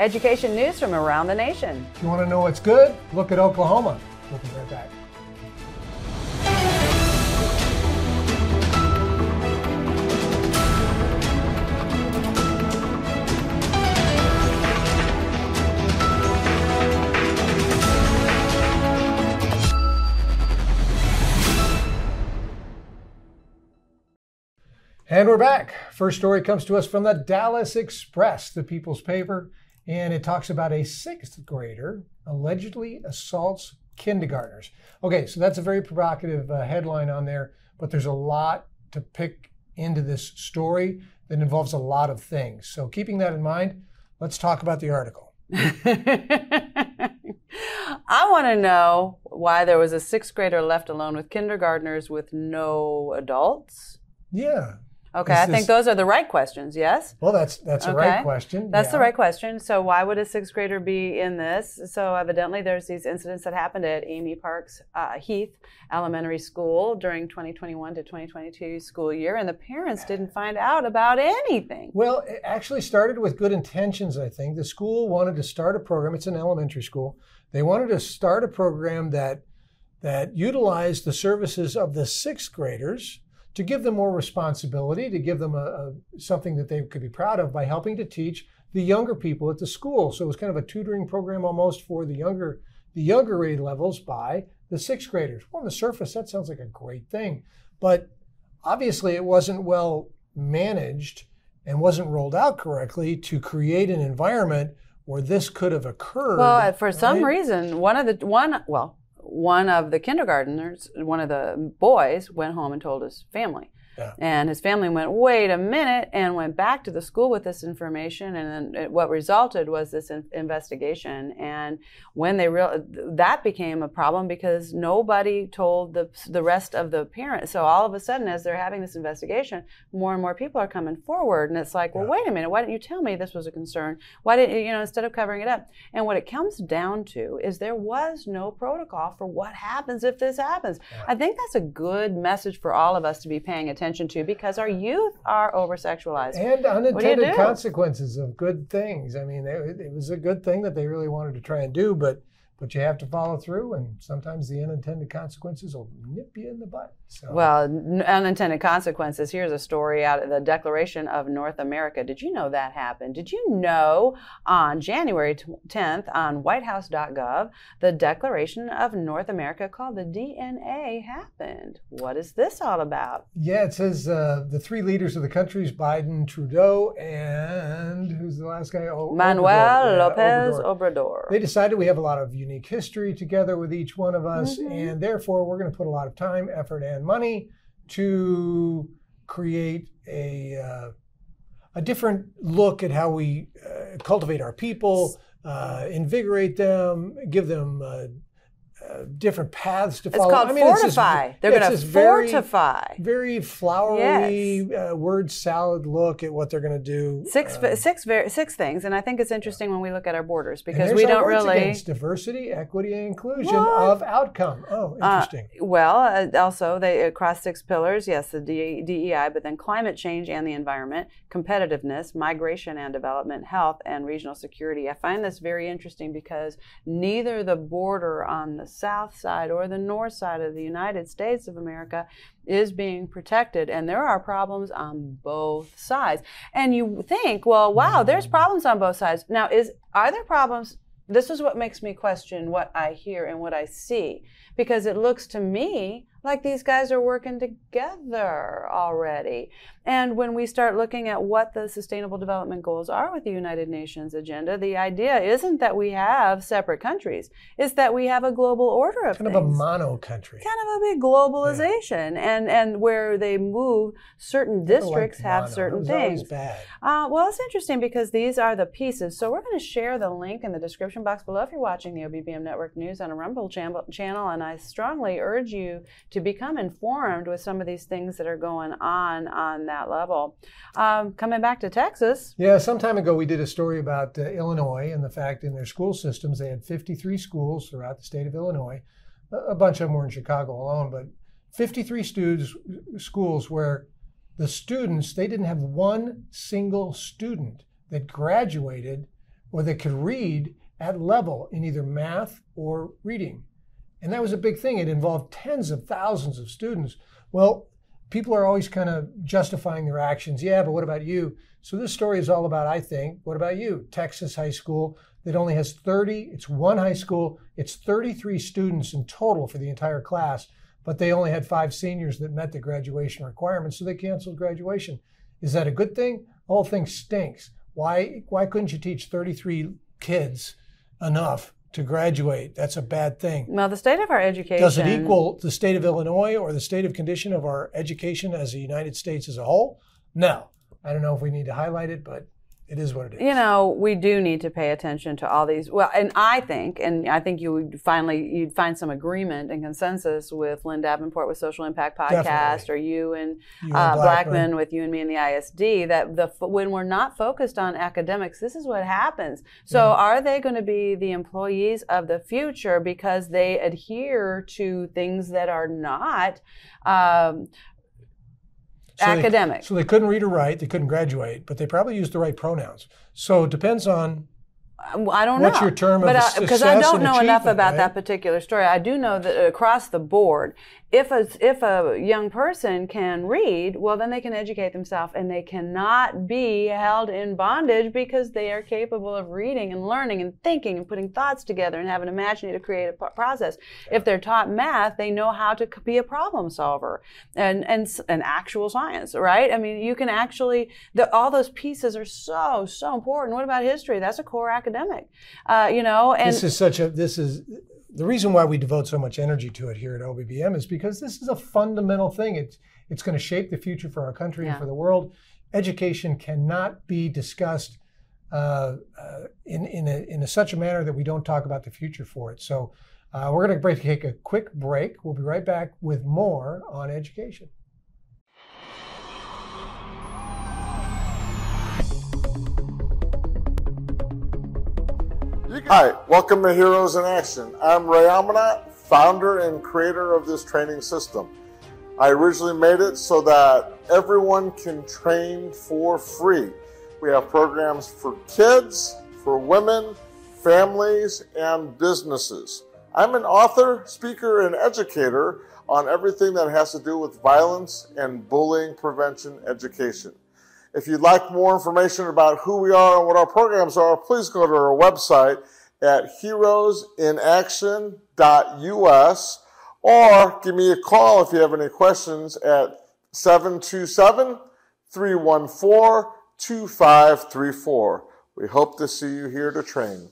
Education news from around the nation. If you want to know what's good, look at Oklahoma. We'll be right back. And we're back. First story comes to us from the Dallas Express, the people's paper, and it talks about a sixth grader allegedly assaults kindergartners. Okay, so that's a very provocative uh, headline on there, but there's a lot to pick into this story that involves a lot of things. So, keeping that in mind, let's talk about the article. I want to know why there was a sixth grader left alone with kindergartners with no adults. Yeah, Okay, Is I think those are the right questions, yes? well, that's that's a right question. That's the right question. So, why would a sixth grader be in this? So, evidently, there's these incidents that happened at Amy Parks uh, Heath Elementary School during 2021 to 2022 school year, and the parents didn't find out about anything. Well, it actually started with good intentions, I think. The school wanted to start a program. It's an elementary school. They wanted to start a program that that utilized the services of the sixth graders to give them more responsibility, to give them a, a something that they could be proud of by helping to teach the younger people at the school. So it was kind of a tutoring program almost for the younger the younger grade levels by the sixth graders. Well, on the surface, that sounds like a great thing, but obviously it wasn't well managed and wasn't rolled out correctly to create an environment where this could have occurred. Well, for some right? reason, one of the one well, one of the kindergarteners, one of the boys, went home and told his family. Yeah. And his family went, wait a minute, and went back to the school with this information. And then it, what resulted was this in- investigation. And when they real that became a problem because nobody told the the rest of the parents. So all of a sudden, as they're having this investigation, more and more people are coming forward, and it's like, well, Yeah. wait a minute, why didn't you tell me this was a concern? Why didn't you know instead of covering it up? And what it comes down to is there was no protocol for what happens if this happens. I think that's a good message for all of us to be paying attention to because our youth are over sexualized. and unintended do? consequences of good things. I mean, it, it was a good thing that they really wanted to try and do, but but you have to follow through, and sometimes the unintended consequences will nip you in the butt. So, Well, n- unintended consequences. Here's a story out of the Declaration of North America. Did you know that happened? Did you know on January t- 10th on whitehouse.gov, the Declaration of North America called the DNA happened? What is this all about? yeah, it says uh, the three leaders of the countries: Biden, Trudeau, and who's the last guy? Oh, Manuel Obrador. Lopez Obrador. Obrador. They decided we have a lot of unique history together with each one of us, Mhm. and therefore we're going to put a lot of time, effort, and money to create a uh, a different look at how we uh, cultivate our people, uh, invigorate them, give them uh, different paths to It's follow. called I mean, it's fortify. They're it's going to this very- fortify. Very flowery uh, word salad look at what they're going to do. Six, Um, six, ver- six things, and I think it's interesting when we look at our borders because we don't really. against diversity, equity, and inclusion What? of outcome. Oh, Uh, interesting. well, uh, also they across six pillars. Yes, the D- DEI, but then climate change and the environment, competitiveness, migration and development, health, and regional security. I find this very interesting because neither the border on the south side or the north side of the United States of America is being protected, and there are problems on both sides. And you think, well, wow, there's mm. problems on both sides. Now, is are there problems? This is what makes me question what I hear and what I see because it looks to me like these guys are working together already. And when we start looking at what the sustainable development goals are with the United Nations agenda, the idea isn't that we have separate countries, it's that we have a global order of Kind of a mono country. kind of a big globalization and and where they move certain districts Like have certain things uh, well, it's interesting because these are the pieces. So we're going to share the link in the description box below if you're watching the OBBM Network News on a Rumble channel, channel. And I strongly urge you to become informed with some of these things that are going on on that level. Um, coming back to Texas, Yeah, some time ago we did a story about uh, Illinois and the fact in their school systems they had 53 schools throughout the state of Illinois. A, bunch of them were in Chicago alone, but 53 students, schools where the students they didn't have one single student that graduated or that could read at level in either math or reading. And that was a big thing. It involved tens of thousands of students. Well, people are always kind of justifying their actions. Yeah, but what about you? So this story is all about, I think, what about you? Texas High School that only has 30, it's one high school, it's 33 students in total for the entire class, but they only had five seniors that met the graduation requirements, so they canceled graduation. Is that a good thing? The whole thing stinks. Why, why couldn't you teach 33 kids enough to graduate. That's a bad thing. Well, the state of our education. Does it equal the state of Illinois or the state of condition of our education as the United States as a whole? No. I don't know if we need to highlight it, but it is what it is. You know, we do need to pay attention to all these. Well, and I think, and I think you would finally you'd find some agreement and consensus with Lynn Davenport with Social Impact Podcast, Definitely. or you and, You uh, and Blackman with you and me and the ISD. That the when we're not focused on academics, this is what happens. So, are they going to be the employees of the future because they adhere to things that are not? Um, So they- academic. so they couldn't read or write, they couldn't graduate, but they probably used the right pronouns. So it depends on um, I don't know. What's know. your term of but success because I don't know enough about right? that particular story. I do know that across the board, if a if a young person can read, well, then they can educate themselves, and they cannot be held in bondage because they are capable of reading and learning and thinking and putting thoughts together and have an imaginative, creative pro- process. If they're taught math, they know how to be a problem solver and and and actual science, right? I mean, you can actually the, all those pieces are so so important. What about history? That's a core academic, uh, you know. And this is such a this is the reason why we devote so much energy to it here at OBBM is because this is a fundamental thing. It's it's going to shape the future for our country Yeah. and for the world. Education cannot be discussed uh, uh, in in, a, in a such a manner that we don't talk about the future for it. So uh, we're going to break, take a quick break. We'll be right back with more on education. Hi, welcome to Heroes in Action. I'm Ray Amanat, founder and creator of this training system. I originally made it so that everyone can train for free. We have programs for kids, for women, families, and businesses. I'm an author, speaker, and educator on everything that has to do with violence and bullying prevention education. If you'd like more information about who we are and what our programs are, please go to our website at heroesinaction.us or give me a call if you have any questions at 727 314 2534. We hope to see you here to train.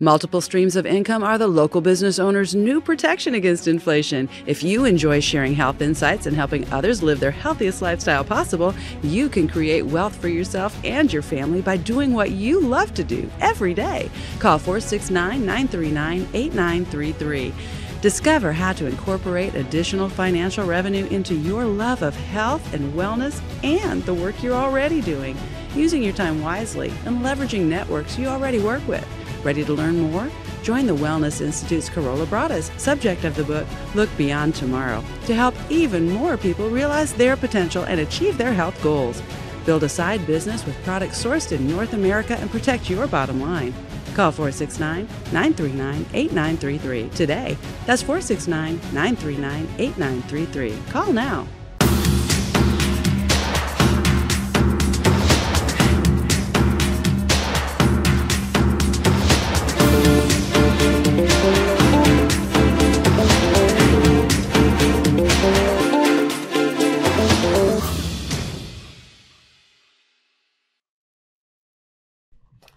Multiple streams of income are the local business owner's new protection against inflation. If you enjoy sharing health insights and helping others live their healthiest lifestyle possible, you can create wealth for yourself and your family by doing what you love to do every day. Call 469 939 8933. Discover how to incorporate additional financial revenue into your love of health and wellness and the work you're already doing, using your time wisely and leveraging networks you already work with. Ready to learn more? Join the Wellness Institute's Corolla Broadus, subject of the book Look Beyond Tomorrow, to help even more people realize their potential and achieve their health goals. Build a side business with products sourced in North America and protect your bottom line. Call 469 939 8933 today. That's 469 939 8933. Call now.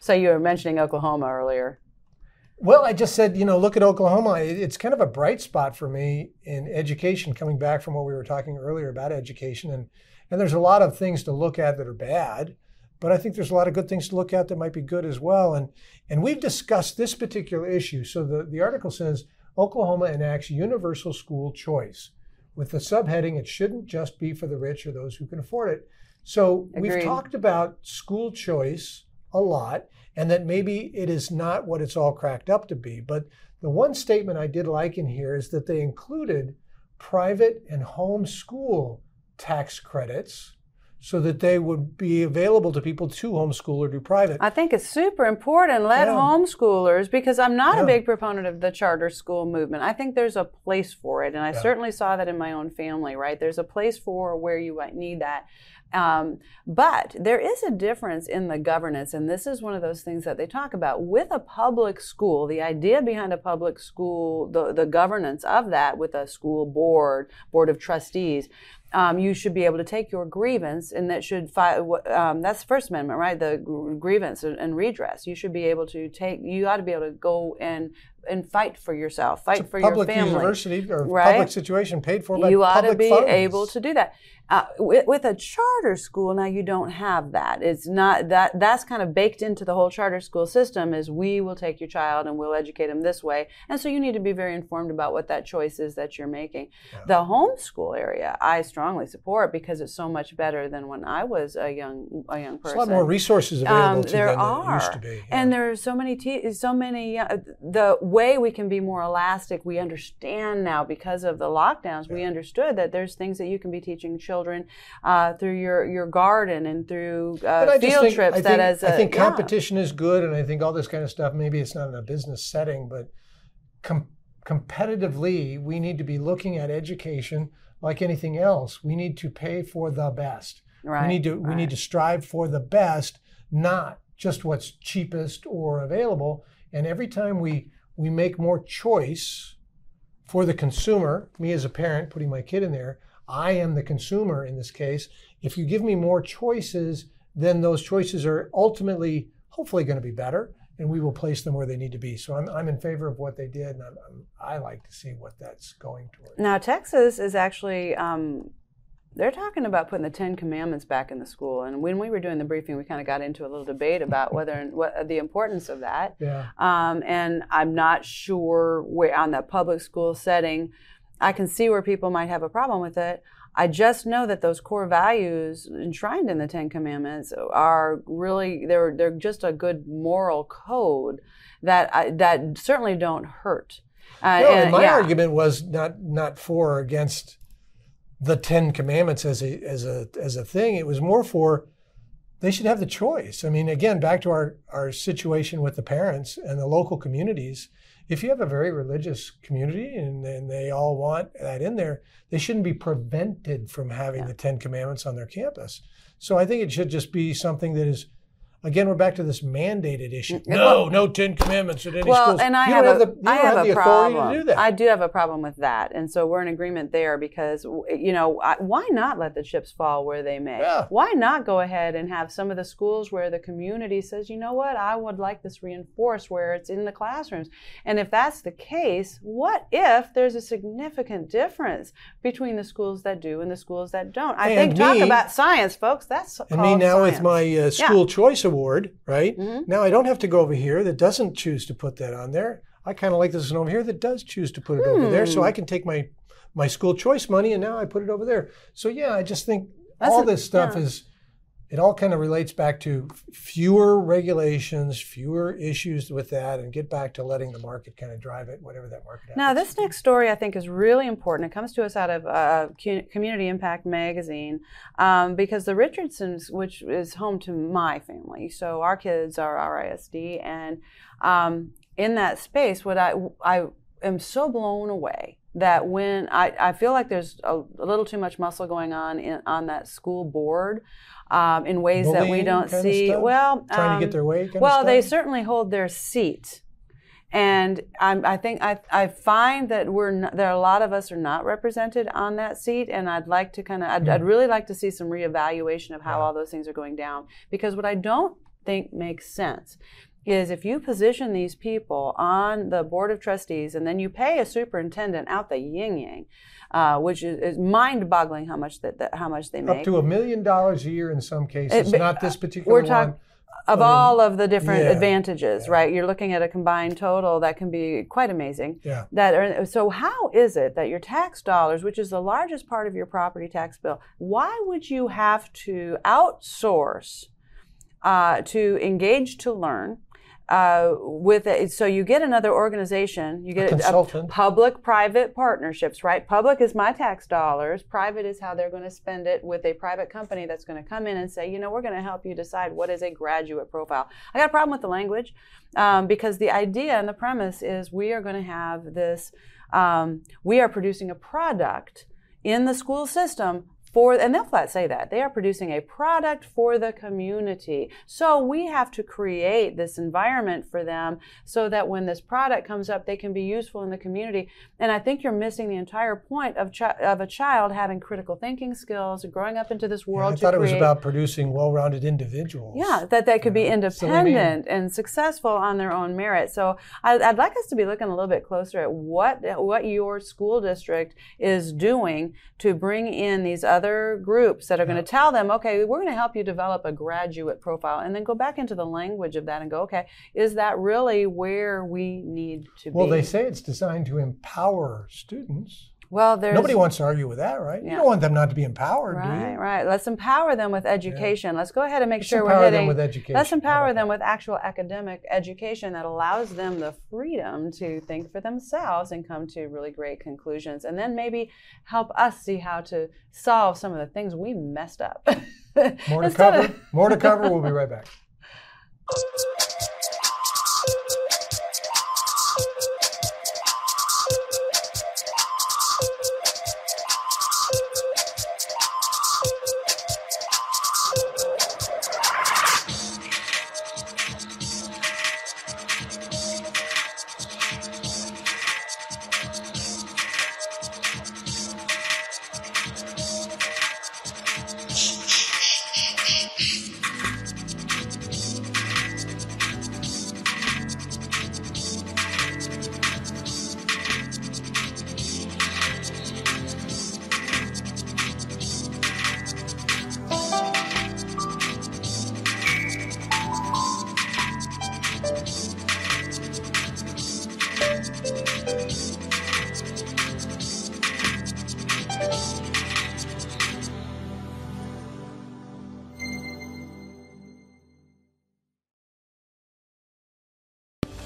So you were mentioning Oklahoma earlier. Well, I just said, you know, look at Oklahoma. It's kind of a bright spot for me in education, coming back from what we were talking earlier about education. And, and there's a lot of things to look at that are bad, but I think there's a lot of good things to look at that might be good as well. And, and we've discussed this particular issue. So the, the article says Oklahoma enacts universal school choice with the subheading, it shouldn't just be for the rich or those who can afford it. So we've talked about school choice a lot and that maybe it is not what it's all cracked up to be. But the one statement I did like in here is that they included private and home school tax credits so that they would be available to people to homeschool or do private. I think it's super important. Let Yeah. homeschoolers, because I'm not Yeah. a big proponent of the charter school movement. I think there's a place for it, and I Yeah. certainly saw that in my own family. Right, there's a place for where you might need that. Um, but there is a difference in the governance, and this is one of those things that they talk about with a public school. The idea behind a public school, the, the governance of that with a school board, board of trustees, um, you should be able to take your grievance, and that should fi- um, that's First Amendment, right? The gr- grievance and and redress. You should be able to take. You ought to be able to go and and fight for yourself, fight for your family. public university or right? public situation paid for by you ought to be funds. able to do that uh, with, with a charter school now you don't have that it's not that that's kind of baked into the whole charter school system is we will take your child and we'll educate them this way and so you need to be very informed about what that choice is that you're making the homeschool area i strongly support because it's so much better than when i was a young a young There's person a lot more resources available um, to there are, it used to be. and there are so many, te- so many. Uh, the way we can be more elastic, we understand now because of the lockdowns. We understood that there's things that you can be teaching children uh, through your your garden and through uh, I field think, trips. I that think, as I a- think yeah. competition is good, and I think all this kind of stuff. Maybe it's not in a business setting, but com- competitively, we need to be looking at education like anything else. We need to pay for the best. Right, we need to we need to strive for the best, not just what's cheapest or available. And every time we we make more choice for the consumer, me as a parent putting my kid in there, I am the consumer in this case. If you give me more choices, then those choices are ultimately, hopefully, going to be better, and we will place them where they need to be. So I'm, I'm in favor of what they did, and I'm, I'm, I like to see what that's going toward. Now Texas is actually. Um, they're talking about putting the Ten Commandments back in the school, and when we were doing the briefing, we kind of got into a little debate about whether and what the importance of that. Yeah. Um, and I'm not sure where on that public school setting, I can see where people might have a problem with it. I just know that those core values enshrined in the Ten Commandments are really they're they're just a good moral code that I, that certainly don't hurt. Uh, No, and my yeah. argument was not not for or against the Ten Commandments as a as a as a thing. It was more for they should have the choice. I mean, again, back to our our situation with the parents and the local communities. If you have a very religious community and, and they all want that in there, they shouldn't be prevented from having the Ten Commandments on their campus. So I think it should just be something that is. Again, we're back to this mandated issue. No, no Ten Commandments at any well, schools. and I you have, don't a, have the, I have have the a authority problem. to do that. I do have a problem with that, and so we're in agreement there because you know I- why not let the chips fall where they may? Yeah. Why not go ahead and have some of the schools where the community says, you know what, I would like this reinforced where it's in the classrooms, and if that's the case, what if there's a significant difference between the schools that do and the schools that don't? I And think talk about science, folks. That's And me now with my uh, school choice award, right? Mhm. Now I don't have to go over here that doesn't choose to put that on there. I kind of like this one over here that does choose to put it over there, Hmm. so I can take my my school choice money and now I put it over there. So yeah, I just think That's all a- this stuff yeah. is it all kind of relates back to fewer regulations, fewer issues with that, and get back to letting the market kind of drive it, whatever that market. Has. Now, this next story I think is really important. It comes to us out of uh, Community Impact Magazine um, because the Richardsons, which is home to my family, so our kids are RISD, and um, in that space, what I I am so blown away that when I, I feel like there's a, a little too much muscle going on in, on that school board um, in ways that we don't see. Well, trying to get um, their way. Kind of well, they certainly hold their seat, and I'm, I think I, I find that we're not, there are a lot of us are not represented on that seat, and I'd like to kind of I'd, I'd really like to see some reevaluation of how Hmm. Yeah. all those things are going down because what I don't think makes sense is if you position these people on the board of trustees and then you pay a superintendent out the yin yang, uh, which is, is mind-boggling how much that, that how much they make up to a million dollars a year in some cases. It- not this particular we're one. talking of in- all of the different yeah, advantages, yeah. right? You're looking at a combined total that can be quite amazing. Yeah. That are, so how is it that your tax dollars, which is the largest part of your property tax bill, why would you have to outsource uh, to engage to learn? Uh, with it. So you get another organization, you get public-private partnerships, right? Public is my tax dollars. Private is how they're going to spend it with a private company that's going to come in and say, you know, we're going to help you decide what is a graduate profile. I got a problem with the language um, because the idea and the premise is we are going to have this. Um, we are producing a product in the school system for and they'll flat say that. They are producing a product for the community. So we have to create this environment for them so that when this product comes up they can be useful in the community. And i think you're missing the entire point of, ch- of a child having critical thinking skills growing up into this world yeah, i thought create, it was about producing well-rounded individuals. Yeah that they could be independent so and successful on their own merit. So I, i'd like us to be looking a little bit closer at what what your school district is doing to bring in these other other groups that are going to tell them, okay, we're going to help you develop a graduate profile, and then go back into the language of that and go, okay, is that really where we need to well, be? Well, they say it's designed to empower students. Well, there's nobody wants to argue with that, right? Yeah. You don't want them not to be empowered, right, do you? Right, Let's empower them with education. Yeah. Let's go ahead and make let's sure we're hitting. Them with education. Let's empower them with actual academic education that allows them the freedom to think for themselves and come to really great conclusions, and then maybe help us see how to solve some of the things we messed up. More to cover. Of... More to cover. We'll be right back.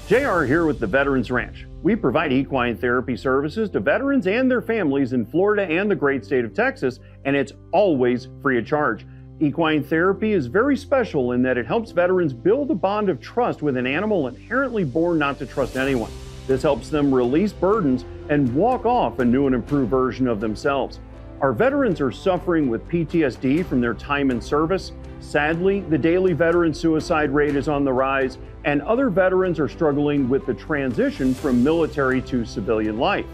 JR here with the Veterans Ranch. We provide equine therapy services to veterans and their families in Florida and the great state of Texas, and it's always free of charge. Equine therapy is very special in that it helps veterans build a bond of trust with an animal inherently born not to trust anyone. This helps them release burdens and walk off a new and improved version of themselves. Our veterans are suffering with PTSD from their time in service. Sadly, the daily veteran suicide rate is on the rise, and other veterans are struggling with the transition from military to civilian life.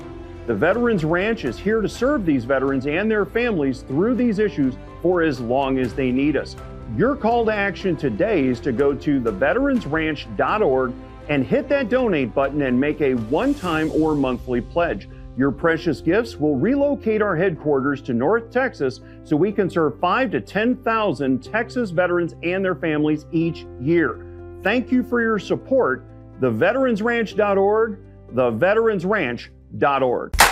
The Veterans Ranch is here to serve these veterans and their families through these issues for as long as they need us. Your call to action today is to go to theveteransranch.org and hit that donate button and make a one time or monthly pledge. Your precious gifts will relocate our headquarters to North Texas so we can serve 5 to 10,000 Texas veterans and their families each year. Thank you for your support. TheVeteransRanch.org, TheVeteransRanch.org.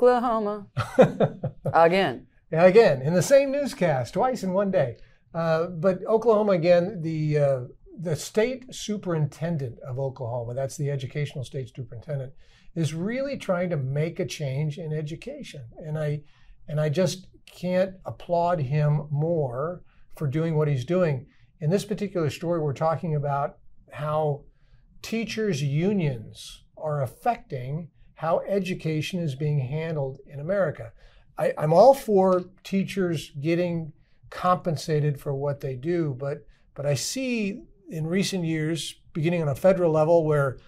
Oklahoma. again. Again, in the same newscast, twice in one day. Uh, but Oklahoma, again, the uh, the state superintendent of Oklahoma, that's the educational state superintendent, is really trying to make a change in education. And I and I just can't applaud him more for doing what he's doing. In this particular story, we're talking about how teachers' unions are affecting how education is being handled in America. I, I'm all for teachers getting compensated for what they do, but but I see in recent years, beginning on a federal level, where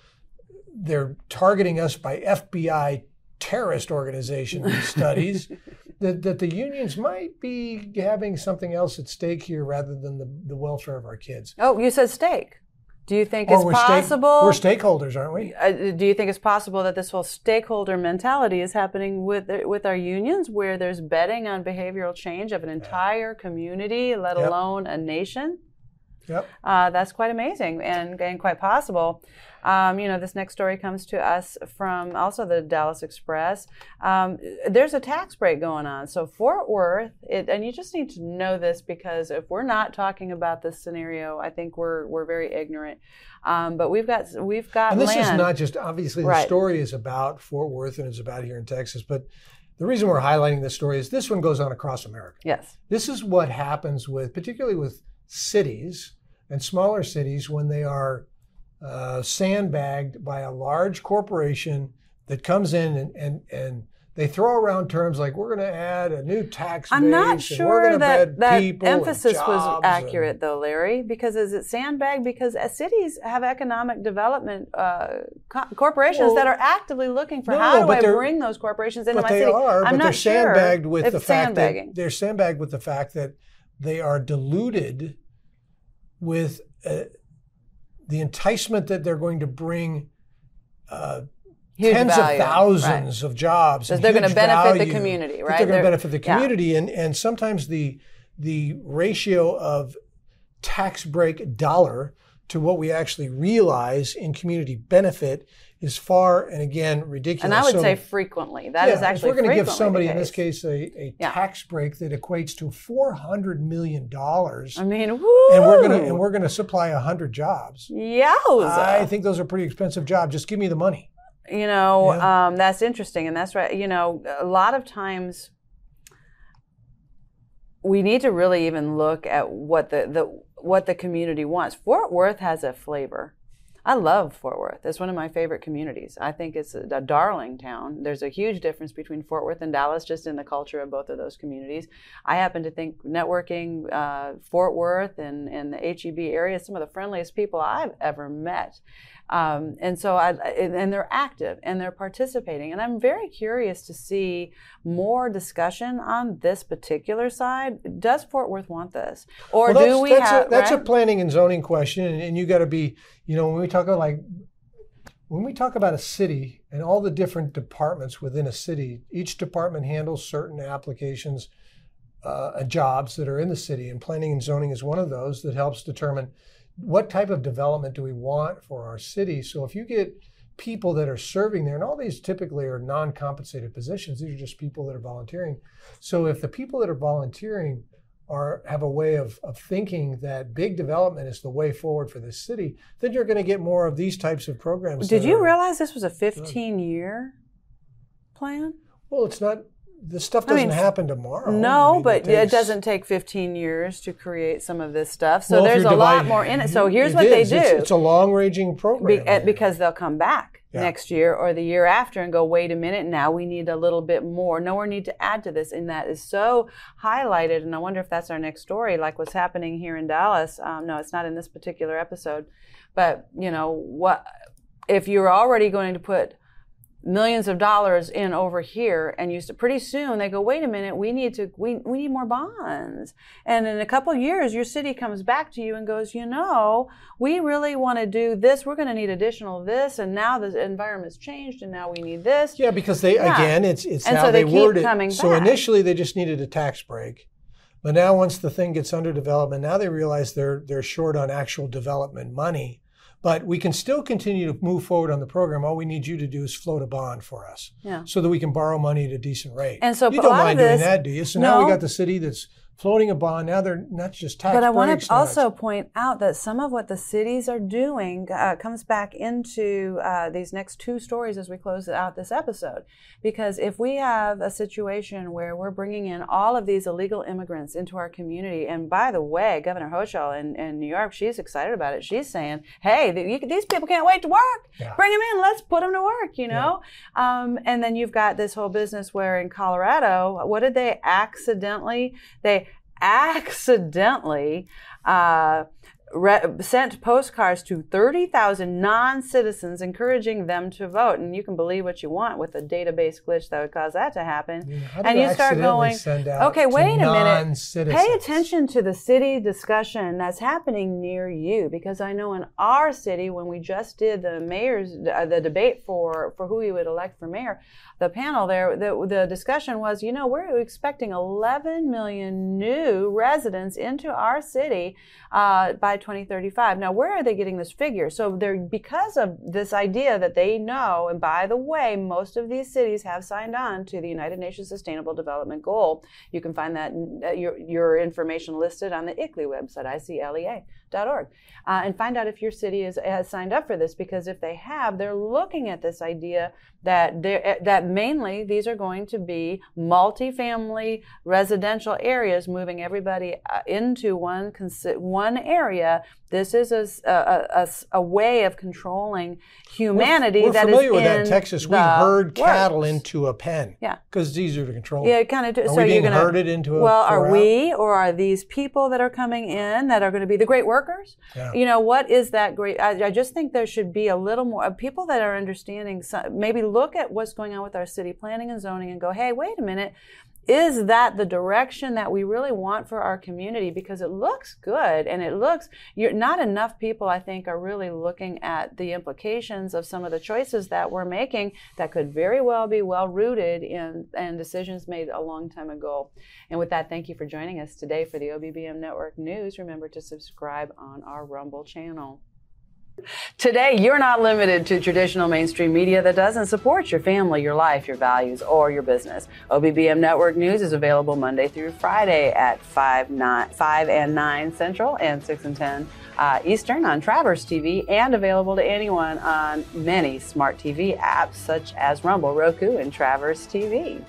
they're targeting us by FBI terrorist organization studies, that, that the unions might be having something else at stake here rather than the, the welfare of our kids. Oh, you said stake. Do you think or it's we're possible? we're stakeholders, aren't we? Uh, do you think it's possible that this whole stakeholder mentality is happening with with our unions, where there's betting on behavioral change of an entire community, let yep. alone a nation? Yep. Uh, that's quite amazing and, and quite possible. Um, you know, this next story comes to us from also the Dallas Express. Um, there's a tax break going on. So Fort Worth, it, and you just need to know this because if we're not talking about this scenario, I think we're we're very ignorant. Um, but we've got we've got And this land. is not just obviously the Right. story is about Fort Worth and it's about here in Texas, but the reason we're highlighting this story is this one goes on across America. yes. This is what happens with, particularly with cities and smaller cities, when they are uh, sandbagged by a large corporation that comes in and, and, and they throw around terms like we're going to add a new tax I'm base not and we're sure that that emphasis was jobs and- accurate, though, Larry. Because is it sandbag? Because uh, cities have economic development uh, co- corporations Well, that are actively looking for no, how do I bring those corporations into but my they city. are, I'm but not sure sandbagged with the fact that they're sandbagged with the fact that they are diluted with uh, the enticement that they're going to bring uh, tens value, of thousands of jobs. Because and they're gonna huge benefit the community, right? They're going to benefit the yeah. community, and and sometimes the the ratio of tax break dollar to what we actually realize in community benefit is far and again ridiculous. And I would So- say frequently. That is yeah, actually if we're going to give somebody in this case. a, a Yeah. tax break that equates to four hundred million dollars, I mean, woo! and we're going to and we're going to supply hundred jobs. Yowza. I think those are pretty expensive jobs. Just give me the money. you know Yeah. um, that's interesting and that's right you know a lot of times we need to really even look at what the, the what the community wants fort worth has a flavor i love fort worth. It's one of my favorite communities. I think it's a, a darling town. There's a huge difference between fort worth and dallas just in the culture of both of those communities. I happen to think networking uh, fort worth and, and the heb area some of the friendliest people i've ever met um, and so I, and they're active and they're participating. And I'm very curious to see more discussion on this particular side. Does Fort Worth want this, or Well, do we that's have? a, that's right? a planning and zoning question, and, and you got to be, you know, when we talk about like when we talk about a city and all the different departments within a city, each department handles certain applications, uh, jobs that are in the city, and planning and zoning is one of those that helps determine what type of development do we want for our city. So if you get people that are serving there, and all these typically are non-compensated positions, these are just people that are volunteering. So if the people that are volunteering are have a way of, of thinking that big development is the way forward for this city, then you're going to get more of these types of programs. Did you realize this was a 15 year plan? Well, it's not. This stuff doesn't mean, happen tomorrow. I No, mean, but it takes- doesn't take 15 years to create some of this stuff. So Well, there's a lot more in it. So here's It what they do. It's, it's a long-ranging Be, program. uh, because they'll come back Yeah. next year or the year after and go, wait a minute, now we need a little bit more. No more need to add to this. And that is so highlighted. And I wonder if that's our next story, like what's happening here in Dallas. Um, no, it's not in this particular episode. But, you know, what if you're already going to put millions of dollars in over here and you s- pretty soon they go wait a minute we need to we, we need more bonds and in a couple years your city comes back to you and goes you know we really want to do this we're going to need additional this and now the environment's changed and now we need this Yeah, because they Yeah. again, it's it's And how so they they, keep word it. coming so back. initially, they just needed a tax break, but now once the thing gets under development, now they realize they're they're short on actual development money. But we can still continue to move forward on the program. All we need you to do is float a bond for us, Yeah. so that we can borrow money at a decent rate. And so you don't mind doing this- that, do you? So now we No. got the city that's floating a bond. Now they're not just tax But I want to also point out that some of what the cities are doing uh, comes back into uh, these next two stories as we close out this episode. Because if we have a situation where we're bringing in all of these illegal immigrants into our community, and by the way, Governor Hochul in, in New York, she's excited about it. She's saying, hey, th- these people can't wait to work. Yeah. Bring them in. Let's put them to work, you know? Um, and then you've got this whole business where in Colorado, what did they accidentally? They accidentally uh, re- sent postcards to 30,000 non citizens encouraging them to vote. And you can believe what you want with a database glitch that would cause that to happen. Yeah, and you start going, okay, wait a minute. Pay attention to the city discussion that's happening near you because I know in our city when we just did the mayor's uh, the debate for for who we would elect for mayor, the panel there the the discussion was you know we're expecting 11 million new residents into our city uh, by 2035. Now, where are they getting this figure? So they're because of this idea that they know, and by the way, most of these cities have signed on to the United Nations Sustainable Development Goal. You can find that uh, your, your information listed on the ICLEI website, ICLEI.org, uh, and find out if your city is, has signed up for this. Because if they have, they're looking at this idea that that mainly these are going to be multifamily residential areas, moving everybody uh, into one one area. This is a, a, a, a way of controlling humanity. We're, we're that familiar with that Texas. We herd cattle into a pen. Yeah, because it's easier to control. Yeah, kind of. Are so we being you're to herded into a well, are we or are these people that are coming in that are going to be the great workers? Yeah. You know, what is that great? I, I just think there should be a little more uh, people that are understanding. Some, maybe look at what's going on with our city planning and zoning and go, hey, wait a minute. Is that the direction that we really want for our community? Because it looks good and it looks, not enough people, I think, are really looking at the implications of some of the choices that we're making that could very well be well rooted in and decisions made a long time ago. And with that, thank you for joining us today for the OBBM Network News. Remember to subscribe on our Rumble channel. Today, you're not limited to traditional mainstream media that doesn't support your family, your life, your values, or your business. OBBM Network News is available Monday through Friday at 5, 9, 5 and 9 Central and 6 and 10 uh, Eastern on Traverse TV and available to anyone on many smart TV apps such as Rumble, Roku, and Traverse TV.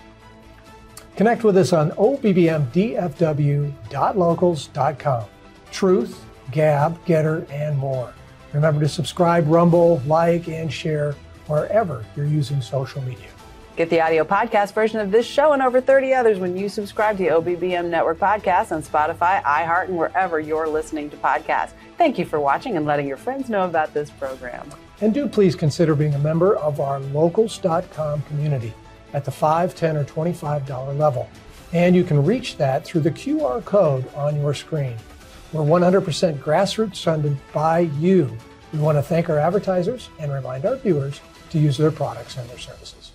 Connect with us on obbmdfw.locals.com. Truth, Gab, GETTR, and more. Remember to subscribe, rumble, like, and share wherever you're using social media. Get the audio podcast version of this show and over 30 others when you subscribe to the OBBM Network podcast on Spotify, iHeart, and wherever you're listening to podcasts. Thank you for watching and letting your friends know about this program. And do please consider being a member of our locals.com community at the $5, 10 or $25 level. And you can reach that through the QR code on your screen. We're 100% grassroots funded by you. We want to thank our advertisers and remind our viewers to use their products and their services.